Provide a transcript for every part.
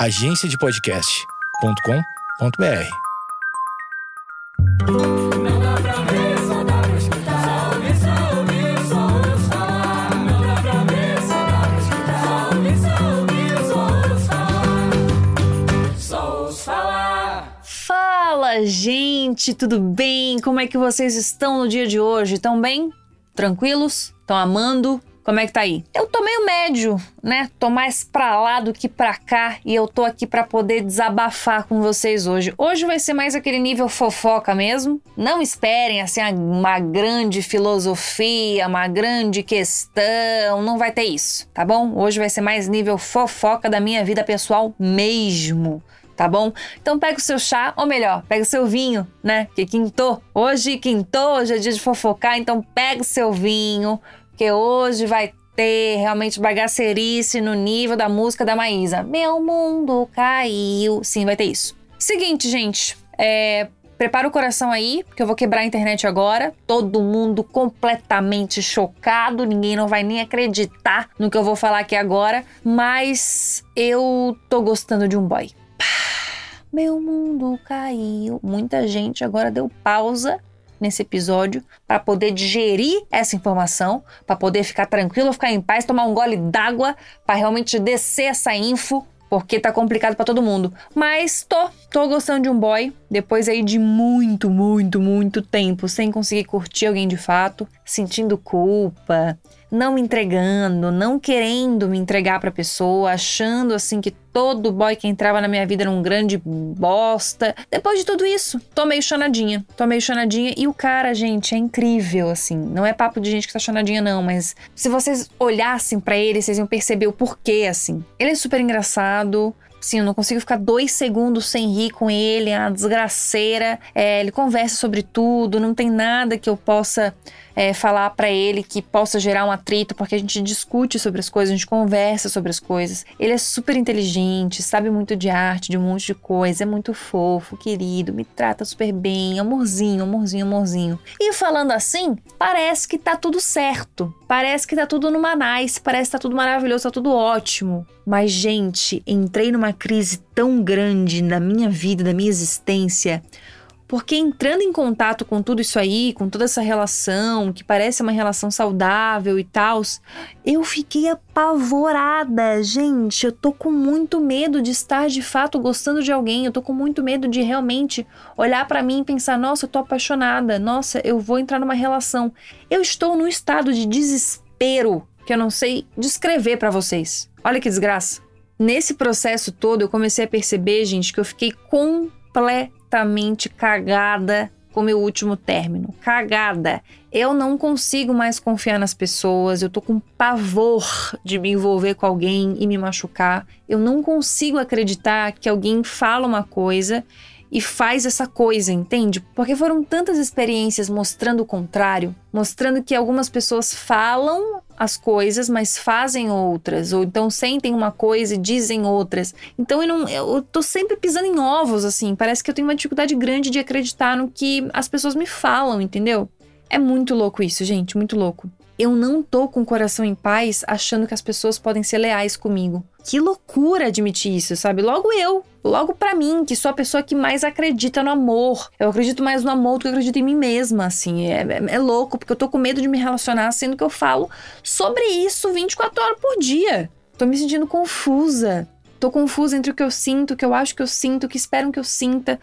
agenciadepodcast.com.br. Não dá pra ver, só dá pra escutar. Só ouvir, só ouvir, só ouço falar. Não dá pra ver, só dá pra escutar. Só ouvir, só ouvir, só ouço falar. Só falar. Fala, gente, tudo bem? Como é que vocês estão no dia de hoje? Estão bem? Tranquilos? Estão amando? Como é que tá aí? Eu tô meio médio, né? Tô mais pra lá do que pra cá e eu tô aqui pra poder desabafar com vocês hoje. Hoje vai ser mais aquele nível fofoca mesmo. Não esperem assim uma grande filosofia, uma grande questão, não vai ter isso, tá bom? Hoje vai ser mais nível fofoca da minha vida pessoal mesmo tá bom? Então pega o seu chá, ou melhor, pega o seu vinho, né? Que quintou. Hoje quintou, hoje é dia de fofocar, então pega o seu vinho, porque hoje vai ter realmente bagacerice no nível da música da Maísa. Meu mundo caiu. Sim, vai ter isso. Seguinte, gente, é, Prepara o coração aí, porque eu vou quebrar a internet agora. Todo mundo completamente chocado, ninguém não vai nem acreditar no que eu vou falar aqui agora. Mas eu tô gostando de um boy. Meu mundo caiu. Muita gente agora deu pausa nesse episódio para poder digerir essa informação, para poder ficar tranquilo, ficar em paz, tomar um gole d'água para realmente descer essa info, porque tá complicado para todo mundo. Mas tô, tô gostando de um boy depois aí de muito, muito, muito tempo sem conseguir curtir alguém de fato, sentindo culpa, não me entregando, não querendo me entregar pra pessoa, achando assim que todo boy que entrava na minha vida era um grande bosta. Depois de tudo isso, tô meio chonadinha. Tô meio chonadinha e o cara, gente, é incrível, assim. Não é papo de gente que tá chonadinha, não, mas se vocês olhassem pra ele, vocês iam perceber o porquê, assim. Ele é super engraçado. Sim, eu não consigo ficar dois segundos sem rir com ele, é uma desgraceira. É, ele conversa sobre tudo, não tem nada que eu possa é, falar para ele que possa gerar um atrito, porque a gente discute sobre as coisas, a gente conversa sobre as coisas. Ele é super inteligente, sabe muito de arte, de um monte de coisa, é muito fofo, querido, me trata super bem, amorzinho, amorzinho, amorzinho. E falando assim, parece que tá tudo certo, parece que tá tudo numa nice, parece que tá tudo maravilhoso, tá tudo ótimo. Mas, gente, entrei numa crise tão grande na minha vida, na minha existência, porque entrando em contato com tudo isso aí, com toda essa relação, que parece uma relação saudável e tal, eu fiquei apavorada, gente. Eu tô com muito medo de estar de fato gostando de alguém. Eu tô com muito medo de realmente olhar para mim e pensar: nossa, eu tô apaixonada. Nossa, eu vou entrar numa relação. Eu estou num estado de desespero que eu não sei descrever para vocês. Olha que desgraça. Nesse processo todo, eu comecei a perceber, gente, que eu fiquei completamente cagada com meu último término. Cagada. Eu não consigo mais confiar nas pessoas, eu tô com pavor de me envolver com alguém e me machucar. Eu não consigo acreditar que alguém fala uma coisa e faz essa coisa, entende? Porque foram tantas experiências mostrando o contrário, mostrando que algumas pessoas falam as coisas, mas fazem outras, ou então sentem uma coisa e dizem outras. Então eu, não, eu tô sempre pisando em ovos, assim. Parece que eu tenho uma dificuldade grande de acreditar no que as pessoas me falam, entendeu? É muito louco isso, gente, muito louco. Eu não tô com o coração em paz achando que as pessoas podem ser leais comigo. Que loucura admitir isso, sabe? Logo eu, logo para mim, que sou a pessoa que mais acredita no amor. Eu acredito mais no amor do que eu acredito em mim mesma, assim. É, é, é louco, porque eu tô com medo de me relacionar, sendo que eu falo sobre isso 24 horas por dia. Tô me sentindo confusa. Tô confusa entre o que eu sinto, o que eu acho que eu sinto, o que esperam que eu sinta.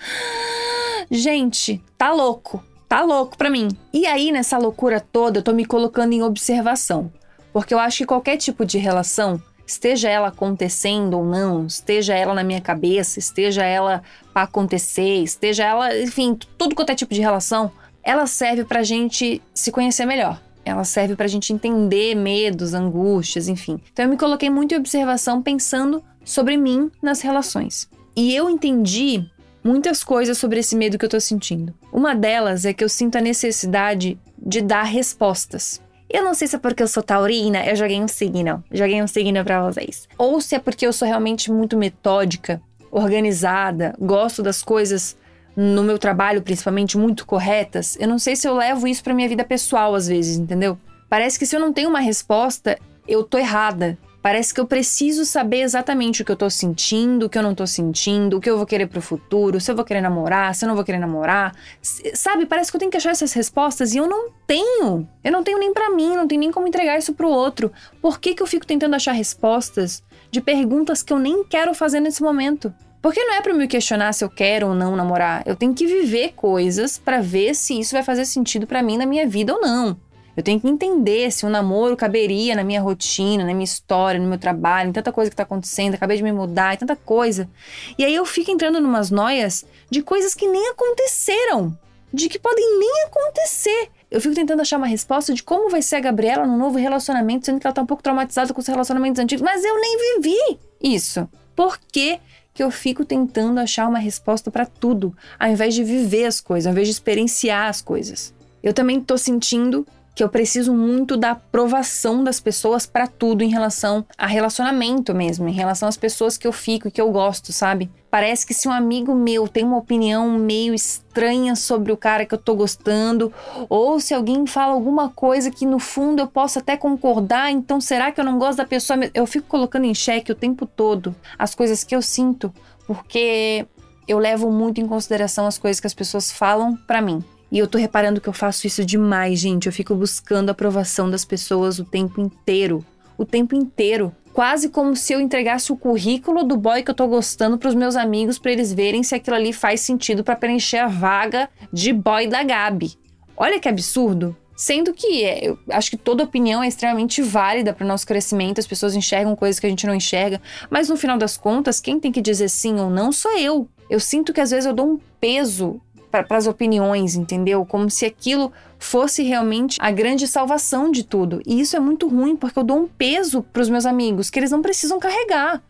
Gente, tá louco. Tá louco pra mim. E aí, nessa loucura toda, eu tô me colocando em observação. Porque eu acho que qualquer tipo de relação, esteja ela acontecendo ou não, esteja ela na minha cabeça, esteja ela para acontecer, esteja ela, enfim, tudo quanto é tipo de relação, ela serve pra gente se conhecer melhor. Ela serve pra gente entender medos, angústias, enfim. Então eu me coloquei muito em observação pensando sobre mim nas relações. E eu entendi muitas coisas sobre esse medo que eu tô sentindo. Uma delas é que eu sinto a necessidade de dar respostas. Eu não sei se é porque eu sou taurina, eu joguei um signo. Joguei um signo pra vocês. Ou se é porque eu sou realmente muito metódica, organizada, gosto das coisas no meu trabalho, principalmente, muito corretas. Eu não sei se eu levo isso pra minha vida pessoal às vezes, entendeu? Parece que se eu não tenho uma resposta, eu tô errada. Parece que eu preciso saber exatamente o que eu tô sentindo, o que eu não tô sentindo, o que eu vou querer pro futuro, se eu vou querer namorar, se eu não vou querer namorar. Sabe, parece que eu tenho que achar essas respostas e eu não tenho. Eu não tenho nem pra mim, não tenho nem como entregar isso pro outro. Por que, que eu fico tentando achar respostas de perguntas que eu nem quero fazer nesse momento? Porque não é eu me questionar se eu quero ou não namorar. Eu tenho que viver coisas pra ver se isso vai fazer sentido pra mim na minha vida ou não. Eu tenho que entender se um namoro caberia na minha rotina, na minha história, no meu trabalho, em tanta coisa que tá acontecendo, acabei de me mudar, e tanta coisa. E aí eu fico entrando numas noias de coisas que nem aconteceram, de que podem nem acontecer. Eu fico tentando achar uma resposta de como vai ser a Gabriela num novo relacionamento, sendo que ela tá um pouco traumatizada com os relacionamentos antigos, mas eu nem vivi isso. Por que que eu fico tentando achar uma resposta pra tudo, ao invés de viver as coisas, ao invés de experienciar as coisas? Eu também tô sentindo que eu preciso muito da aprovação das pessoas pra tudo em relação a relacionamento mesmo, em relação às pessoas que eu fico e que eu gosto, sabe? Parece que se um amigo meu tem uma opinião meio estranha sobre o cara que eu tô gostando, ou se alguém fala alguma coisa que no fundo eu posso até concordar, então será que eu não gosto da pessoa? Eu fico colocando em xeque o tempo todo as coisas que eu sinto, porque eu levo muito em consideração as coisas que as pessoas falam pra mim. E eu tô reparando que eu faço isso demais, gente. Eu fico buscando a aprovação das pessoas o tempo inteiro. O tempo inteiro. Quase como se eu entregasse o currículo do boy que eu tô gostando pros meus amigos pra eles verem se aquilo ali faz sentido pra preencher a vaga de boy da Gabi. Olha que absurdo. Sendo que é, eu acho que toda opinião é extremamente válida para o nosso crescimento, as pessoas enxergam coisas que a gente não enxerga, mas no final das contas, quem tem que dizer sim ou não sou eu. Eu sinto que às vezes eu dou um peso para as opiniões, entendeu? Como se aquilo fosse realmente a grande salvação de tudo. E isso é muito ruim porque eu dou um peso para os meus amigos que eles não precisam carregar.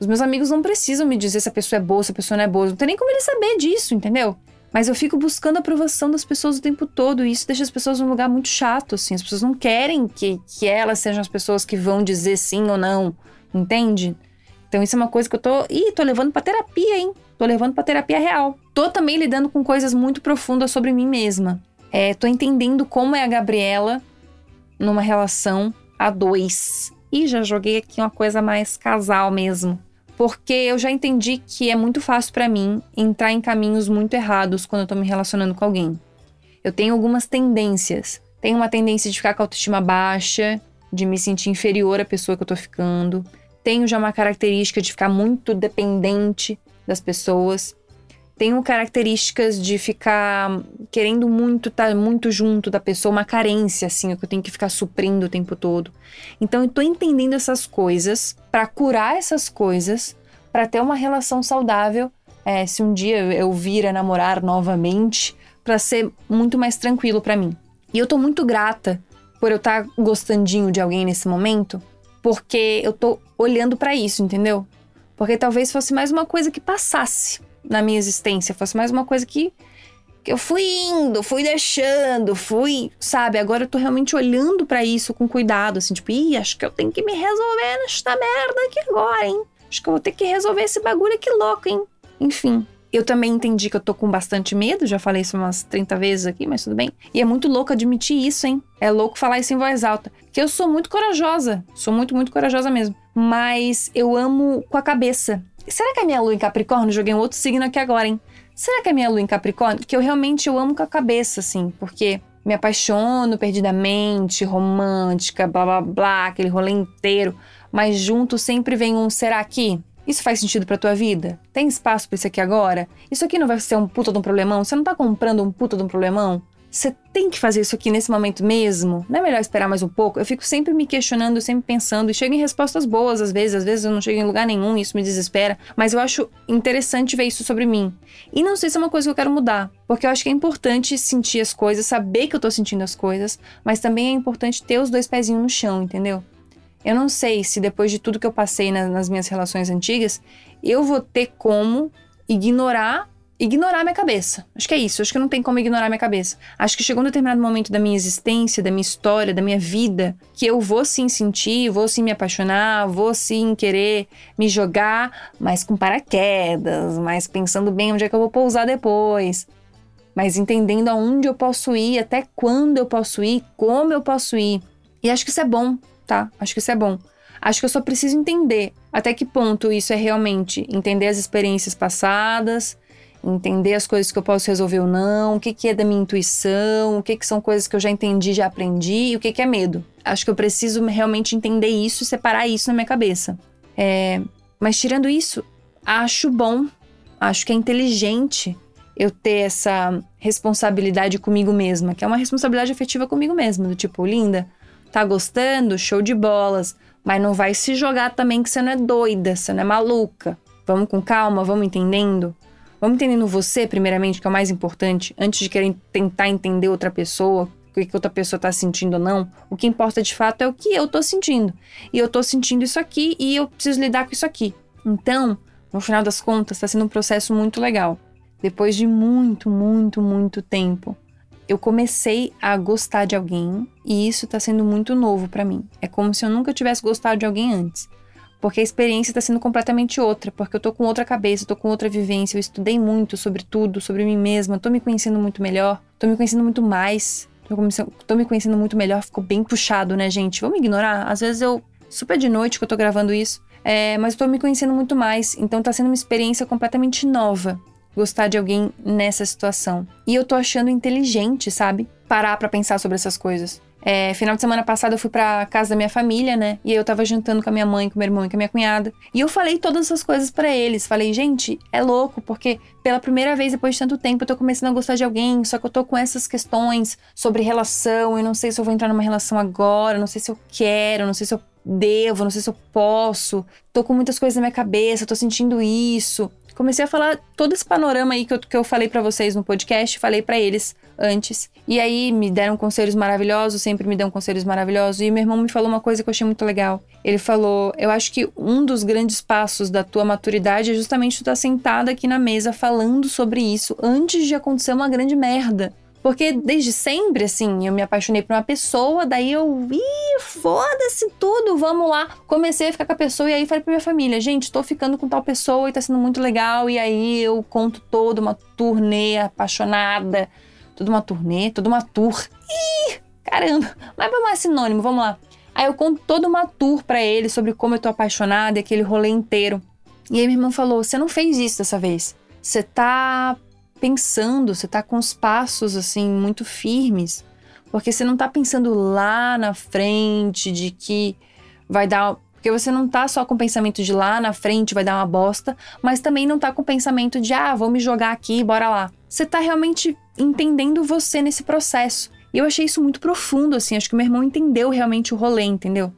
Os meus amigos não precisam me dizer se a pessoa é boa, se a pessoa não é boa. Não tem nem como eles saber disso, entendeu? Mas eu fico buscando a aprovação das pessoas o tempo todo e isso deixa as pessoas num lugar muito chato, assim. As pessoas não querem que, que elas sejam as pessoas que vão dizer sim ou não, entende? Então isso é uma coisa que eu tô. Ih, tô levando pra terapia, hein? Tô levando pra terapia real. Tô também lidando com coisas muito profundas sobre mim mesma. É, tô entendendo como é a Gabriela numa relação a dois. E já joguei aqui uma coisa mais casal mesmo. Porque eu já entendi que é muito fácil pra mim entrar em caminhos muito errados quando eu tô me relacionando com alguém. Eu tenho algumas tendências. Tenho uma tendência de ficar com a autoestima baixa, de me sentir inferior à pessoa que eu tô ficando. Tenho já uma característica de ficar muito dependente das pessoas. Tenho características de ficar querendo muito estar muito junto da pessoa, uma carência assim, que eu tenho que ficar suprindo o tempo todo. Então eu tô entendendo essas coisas para curar essas coisas, para ter uma relação saudável. é, se um dia eu vir a namorar novamente, para ser muito mais tranquilo para mim. E eu tô muito grata por eu estar gostandinho de alguém nesse momento, porque eu tô olhando para isso, entendeu? Porque talvez fosse mais uma coisa que passasse na minha existência, fosse mais uma coisa que, que eu fui indo, fui deixando, fui, sabe? Agora eu tô realmente olhando para isso com cuidado, assim, tipo, ih, acho que eu tenho que me resolver nesta merda aqui agora, hein? Acho que eu vou ter que resolver esse bagulho aqui louco, hein? Enfim. Eu também entendi que eu tô com bastante medo, já falei isso umas 30 vezes aqui, mas tudo bem. E é muito louco admitir isso, hein? É louco falar isso em voz alta. Que eu sou muito corajosa. Sou muito, muito corajosa mesmo. Mas eu amo com a cabeça. Será que a minha lua em Capricórnio? Joguei um outro signo aqui agora, hein? Será que a minha lua em Capricórnio? Que eu realmente eu amo com a cabeça, assim, porque me apaixono perdidamente, romântica, blá blá blá, aquele rolê inteiro. Mas junto sempre vem um será que? Isso faz sentido pra tua vida? Tem espaço pra isso aqui agora? Isso aqui não vai ser um puta de um problemão? Você não tá comprando um puta de um problemão? Você tem que fazer isso aqui nesse momento mesmo? Não é melhor esperar mais um pouco? Eu fico sempre me questionando, sempre pensando e chego em respostas boas às vezes, às vezes eu não chego em lugar nenhum isso me desespera, mas eu acho interessante ver isso sobre mim. E não sei se é uma coisa que eu quero mudar, porque eu acho que é importante sentir as coisas, saber que eu tô sentindo as coisas, mas também é importante ter os dois pezinhos no chão, entendeu? Eu não sei se depois de tudo que eu passei na- nas minhas relações antigas, eu vou ter como ignorar ignorar minha cabeça. Acho que é isso. Acho que não tem como ignorar minha cabeça. Acho que chegou um determinado momento da minha existência, da minha história, da minha vida, que eu vou sim sentir, vou sim me apaixonar, vou sim querer me jogar, mas com paraquedas, mas pensando bem onde é que eu vou pousar depois. Mas entendendo aonde eu posso ir, até quando eu posso ir, como eu posso ir. E acho que isso é bom, tá? Acho que isso é bom. Acho que eu só preciso entender até que ponto isso é realmente entender as experiências passadas, entender as coisas que eu posso resolver ou não, o que, que é da minha intuição, o que, que são coisas que eu já entendi, já aprendi e o que, que é medo. Acho que eu preciso realmente entender isso e separar isso na minha cabeça. É, mas tirando isso, acho bom, acho que é inteligente eu ter essa responsabilidade comigo mesma, que é uma responsabilidade afetiva comigo mesma, do tipo, linda, tá gostando? Show de bolas. Mas não vai se jogar também que você não é doida, você não é maluca. Vamos com calma, vamos entendendo. Vamos entendendo você, primeiramente, que é o mais importante, antes de querer tentar entender outra pessoa, o que outra pessoa tá sentindo ou não. O que importa de fato é o que eu tô sentindo. E eu tô sentindo isso aqui e eu preciso lidar com isso aqui. Então, no final das contas, tá sendo um processo muito legal. Depois de muito, muito, muito tempo, eu comecei a gostar de alguém e isso tá sendo muito novo para mim. É como se eu nunca tivesse gostado de alguém antes. Porque a experiência tá sendo completamente outra, porque eu tô com outra cabeça, tô com outra vivência, eu estudei muito sobre tudo, sobre mim mesma, tô me conhecendo muito melhor, tô me conhecendo muito mais, tô, tô me conhecendo muito melhor, ficou bem puxado, né, gente? Vamos ignorar? Às vezes eu. Super de noite que eu tô gravando isso. É, mas eu tô me conhecendo muito mais, então tá sendo uma experiência completamente nova gostar de alguém nessa situação. E eu tô achando inteligente, sabe? Parar pra pensar sobre essas coisas. É, final de semana passada eu fui pra casa da minha família, né? E aí eu tava jantando com a minha mãe, com meu irmão e com a minha cunhada. E eu falei todas essas coisas para eles. Falei, gente, é louco, porque pela primeira vez depois de tanto tempo eu tô começando a gostar de alguém, só que eu tô com essas questões sobre relação. Eu não sei se eu vou entrar numa relação agora, não sei se eu quero, não sei se eu devo, não sei se eu posso. Tô com muitas coisas na minha cabeça, tô sentindo isso. Comecei a falar todo esse panorama aí que eu, que eu falei para vocês no podcast, falei para eles antes. E aí me deram conselhos maravilhosos, sempre me dão conselhos maravilhosos. E meu irmão me falou uma coisa que eu achei muito legal. Ele falou: Eu acho que um dos grandes passos da tua maturidade é justamente tu estar tá sentada aqui na mesa falando sobre isso antes de acontecer uma grande merda. Porque desde sempre, assim, eu me apaixonei por uma pessoa, daí eu, ih, foda-se tudo, vamos lá. Comecei a ficar com a pessoa e aí falei pra minha família, gente, tô ficando com tal pessoa e tá sendo muito legal. E aí eu conto toda uma turnê apaixonada, toda uma turnê, toda uma tour. Ih, caramba, mas vamos lá, sinônimo, vamos lá. Aí eu conto toda uma tour para ele sobre como eu tô apaixonada e aquele rolê inteiro. E aí minha irmã falou: Você não fez isso dessa vez. Você tá pensando, você tá com os passos assim muito firmes, porque você não tá pensando lá na frente de que vai dar, porque você não tá só com o pensamento de lá na frente vai dar uma bosta, mas também não tá com o pensamento de ah, vou me jogar aqui, bora lá. Você tá realmente entendendo você nesse processo. E eu achei isso muito profundo assim, acho que meu irmão entendeu realmente o rolê, entendeu?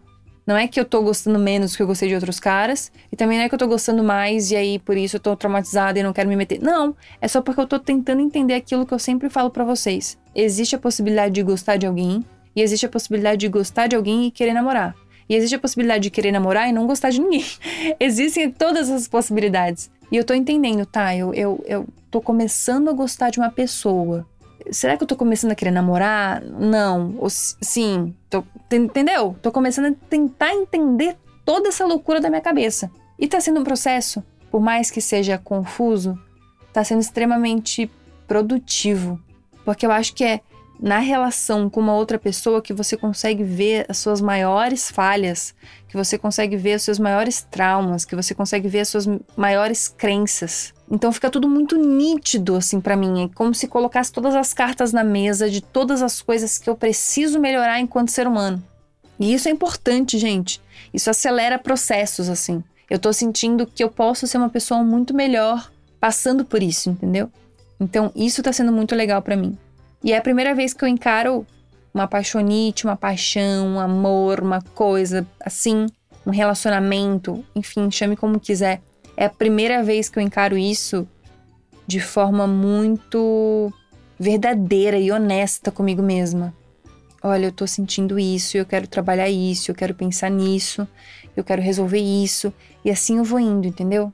Não é que eu tô gostando menos do que eu gostei de outros caras, e também não é que eu tô gostando mais e aí por isso eu tô traumatizada e não quero me meter. Não, é só porque eu tô tentando entender aquilo que eu sempre falo para vocês. Existe a possibilidade de gostar de alguém, e existe a possibilidade de gostar de alguém e querer namorar. E existe a possibilidade de querer namorar e não gostar de ninguém. Existem todas as possibilidades. E eu tô entendendo, tá? Eu, eu, eu tô começando a gostar de uma pessoa será que eu tô começando a querer namorar? Não. Ou, sim. Tô, entendeu? Tô começando a tentar entender toda essa loucura da minha cabeça. E tá sendo um processo, por mais que seja confuso, tá sendo extremamente produtivo. Porque eu acho que é na relação com uma outra pessoa que você consegue ver as suas maiores falhas, que você consegue ver os seus maiores traumas, que você consegue ver as suas maiores crenças. Então fica tudo muito nítido assim para mim, é como se colocasse todas as cartas na mesa de todas as coisas que eu preciso melhorar enquanto ser humano. E isso é importante, gente. Isso acelera processos assim. Eu tô sentindo que eu posso ser uma pessoa muito melhor passando por isso, entendeu? Então isso tá sendo muito legal para mim. E é a primeira vez que eu encaro uma paixonite, uma paixão, um amor, uma coisa assim, um relacionamento, enfim, chame como quiser. É a primeira vez que eu encaro isso de forma muito verdadeira e honesta comigo mesma. Olha, eu tô sentindo isso, eu quero trabalhar isso, eu quero pensar nisso, eu quero resolver isso, e assim eu vou indo, entendeu?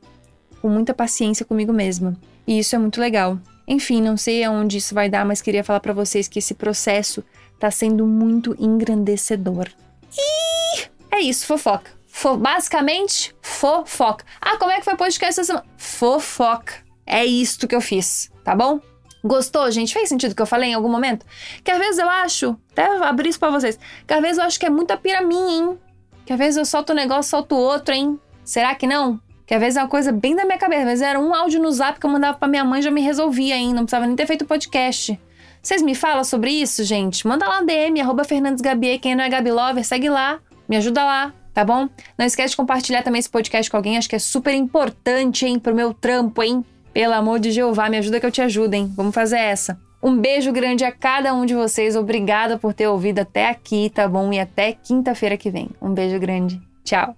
Com muita paciência comigo mesma. E isso é muito legal. Enfim, não sei aonde isso vai dar, mas queria falar para vocês que esse processo tá sendo muito engrandecedor. E é isso, fofoca. Fo basicamente, fofoca. Ah, como é que foi o podcast essa semana? Fofoca. É isto que eu fiz, tá bom? Gostou, gente? Fez sentido o que eu falei em algum momento? Que às vezes eu acho, até abrir isso pra vocês, que às vezes eu acho que é muita pira minha, hein? Que às vezes eu solto um negócio, solto outro, hein? Será que não? Que às vezes é uma coisa bem da minha cabeça. Às vezes era um áudio no zap que eu mandava pra minha mãe já me resolvia, hein? Não precisava nem ter feito podcast. Vocês me falam sobre isso, gente? Manda lá no DM, arroba Fernandes quem não é Gabi Lover, segue lá, me ajuda lá, tá bom? Não esquece de compartilhar também esse podcast com alguém, acho que é super importante, hein, pro meu trampo, hein? Pelo amor de Jeová, me ajuda que eu te ajudo, hein? Vamos fazer essa. Um beijo grande a cada um de vocês, obrigada por ter ouvido até aqui, tá bom? E até quinta-feira que vem. Um beijo grande, tchau!